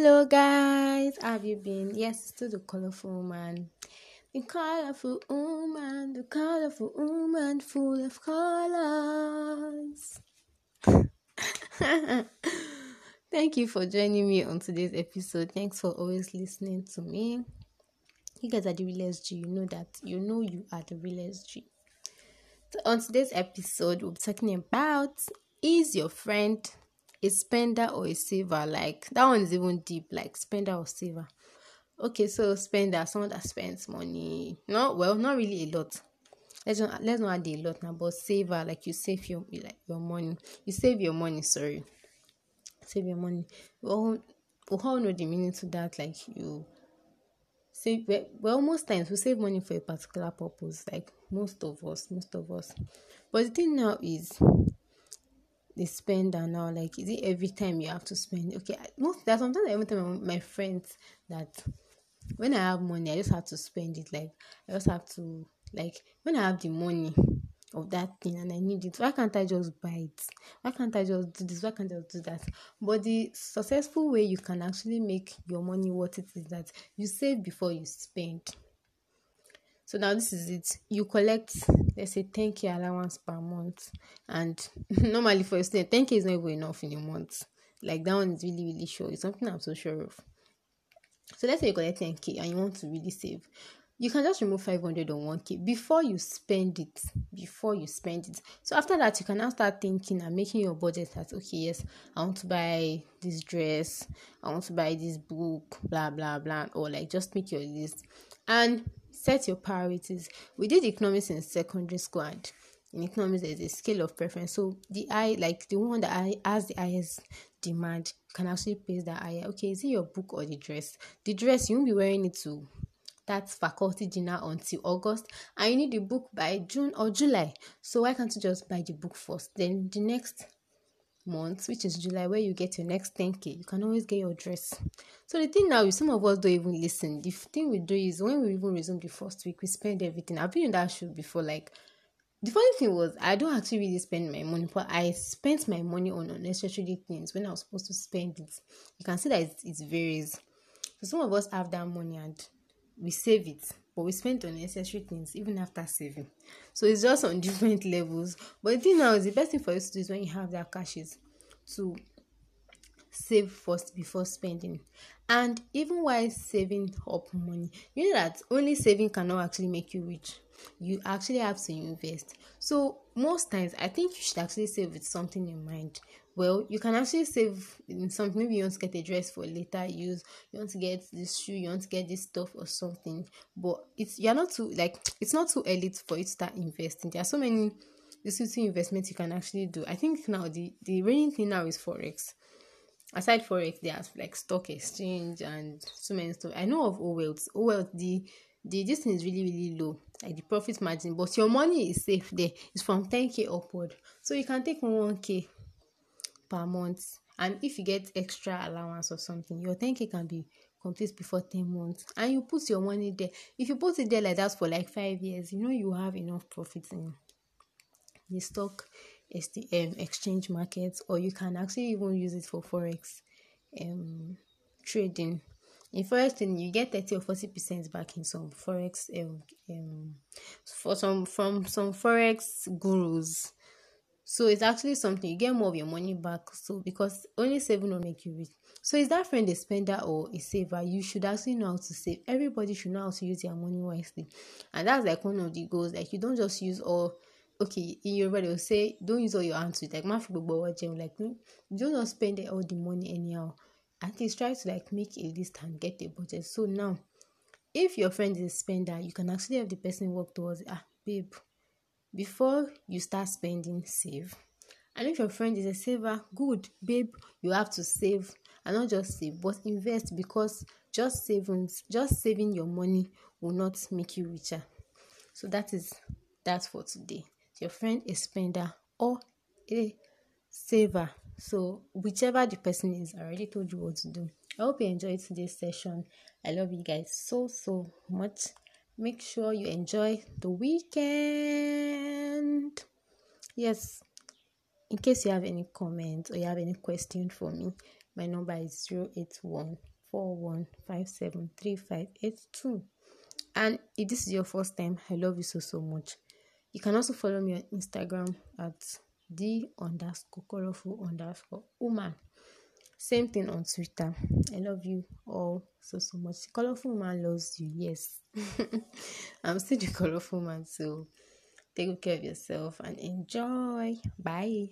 Hello, guys. Have you been? Yes, to the colorful woman. The colorful woman, the colorful woman, full of colors. Thank you for joining me on today's episode. Thanks for always listening to me. You guys are the real SG. You know that. You know you are the real SG. So on today's episode, we'll be talking about is your friend a spender or a saver? Like that one is even deep, like spender or saver. Okay, so spender, someone that spends money. No, well, not really a lot. Let's not let's not add a lot now, but saver, like you save your like your money. You save your money, sorry. Save your money. Well, we all know the meaning to that, like you save well most times we save money for a particular purpose, like most of us, most of us. But the thing now is the spender now like is it every time you have to spend? Okay most that sometimes every time my friends that when i have money i just have to spend it like i just have to like when i have the money of that thing and i need it why can't i just buy it? Why can't i just do this? Why can't i just do that? But the successful way you can actually make your money worth it is that you save before you spend so now this is it. You collect let's say 10k allowance per month, and normally for a student, 10k is not even enough in a month. Like that one is really really sure. It's something I'm so sure of. So let's say you collect 10k and you want to really save. You can just remove 500 on 1k before you spend it. Before you spend it. So after that, you can now start thinking and making your budget that okay, yes, I want to buy this dress, I want to buy this book, blah blah blah, or like just make your list. And set your priorities. We did economics in secondary school and in economics there's a scale of preference. So the I like the one that I has the highest demand can actually place that higher. Okay, is it your book or the dress? The dress you won't be wearing it to that faculty dinner until August and you need the book by June or July. So why can't you just buy the book first? Then the next month, which is July, where you get your next 10k, you can always get your dress. So the thing now is some of us don't even listen. The thing we do is when we even resume the first week, we spend everything. I've been in that shoe before. Like the funny thing was I don't actually really spend my money, but I spent my money on unnecessary things when I was supposed to spend it. You can see that it, it varies. So some of us have that money and we save it but we spend on necessary things even after saving. So it's just on different levels. But the thing now is the best thing for you to do is when you have that cash is to save first before spending. And even while saving up money, you know that only saving cannot actually make you rich. You actually have to invest. So most times I think you should actually save with something in mind. Well you can actually save in something maybe you want to get a dress for later use you want to get this shoe you want to get this stuff or something. But it's you're not too like it's not too early for you to start investing. There are so many little investments you can actually do. I think now the the reigning thing now is forex. Aside forex there's like stock exchange and so many stuff. I know of OWealth o wealth the the this thing is really really low like the profit margin but your money is safe there. It's from 10k upward. So you can take 1k per month. And if you get extra allowance or something your 10k can be complete before 10 months. And you put your money there. If you put it there like that for like five years you know you have enough profits in the stock um, exchange market or you can actually even use it for forex um trading in forex trading you get 30 or 40 percent back in some forex um, um for some from some forex gurus so it's actually something you get more of your money back. So because only saving will make you rich. So is that friend a spender or a saver? You should actually know how to save. Everybody should know how to use their money wisely. And that's like one of the goals. Like you don't just use all okay, in your they will say don't use all your hands with like my like don't just spend all the money anyhow. At least try to like make a list and get a budget. So now if your friend is a spender, you can actually have the person work towards ah babe before you start spending save. And if your friend is a saver good babe you have to save. And not just save but invest because just saving just saving your money will not make you richer. So that is that for today. Your friend a spender or a saver so whichever the person is i already told you what to do i hope you enjoyed today's session i love you guys so so much make sure you enjoy the weekend. Yes, in case you have any comments or you have any question for me, My number is 081 And if this is your first time, I love you so so much. You can also follow me on Instagram at the underscore colorful underscore woman. Same thing on Twitter. I love you all so so much. Colorful man loves you, yes. I'm still the colorful man, so take good care of yourself and enjoy. Bye.